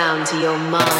Down to your mind.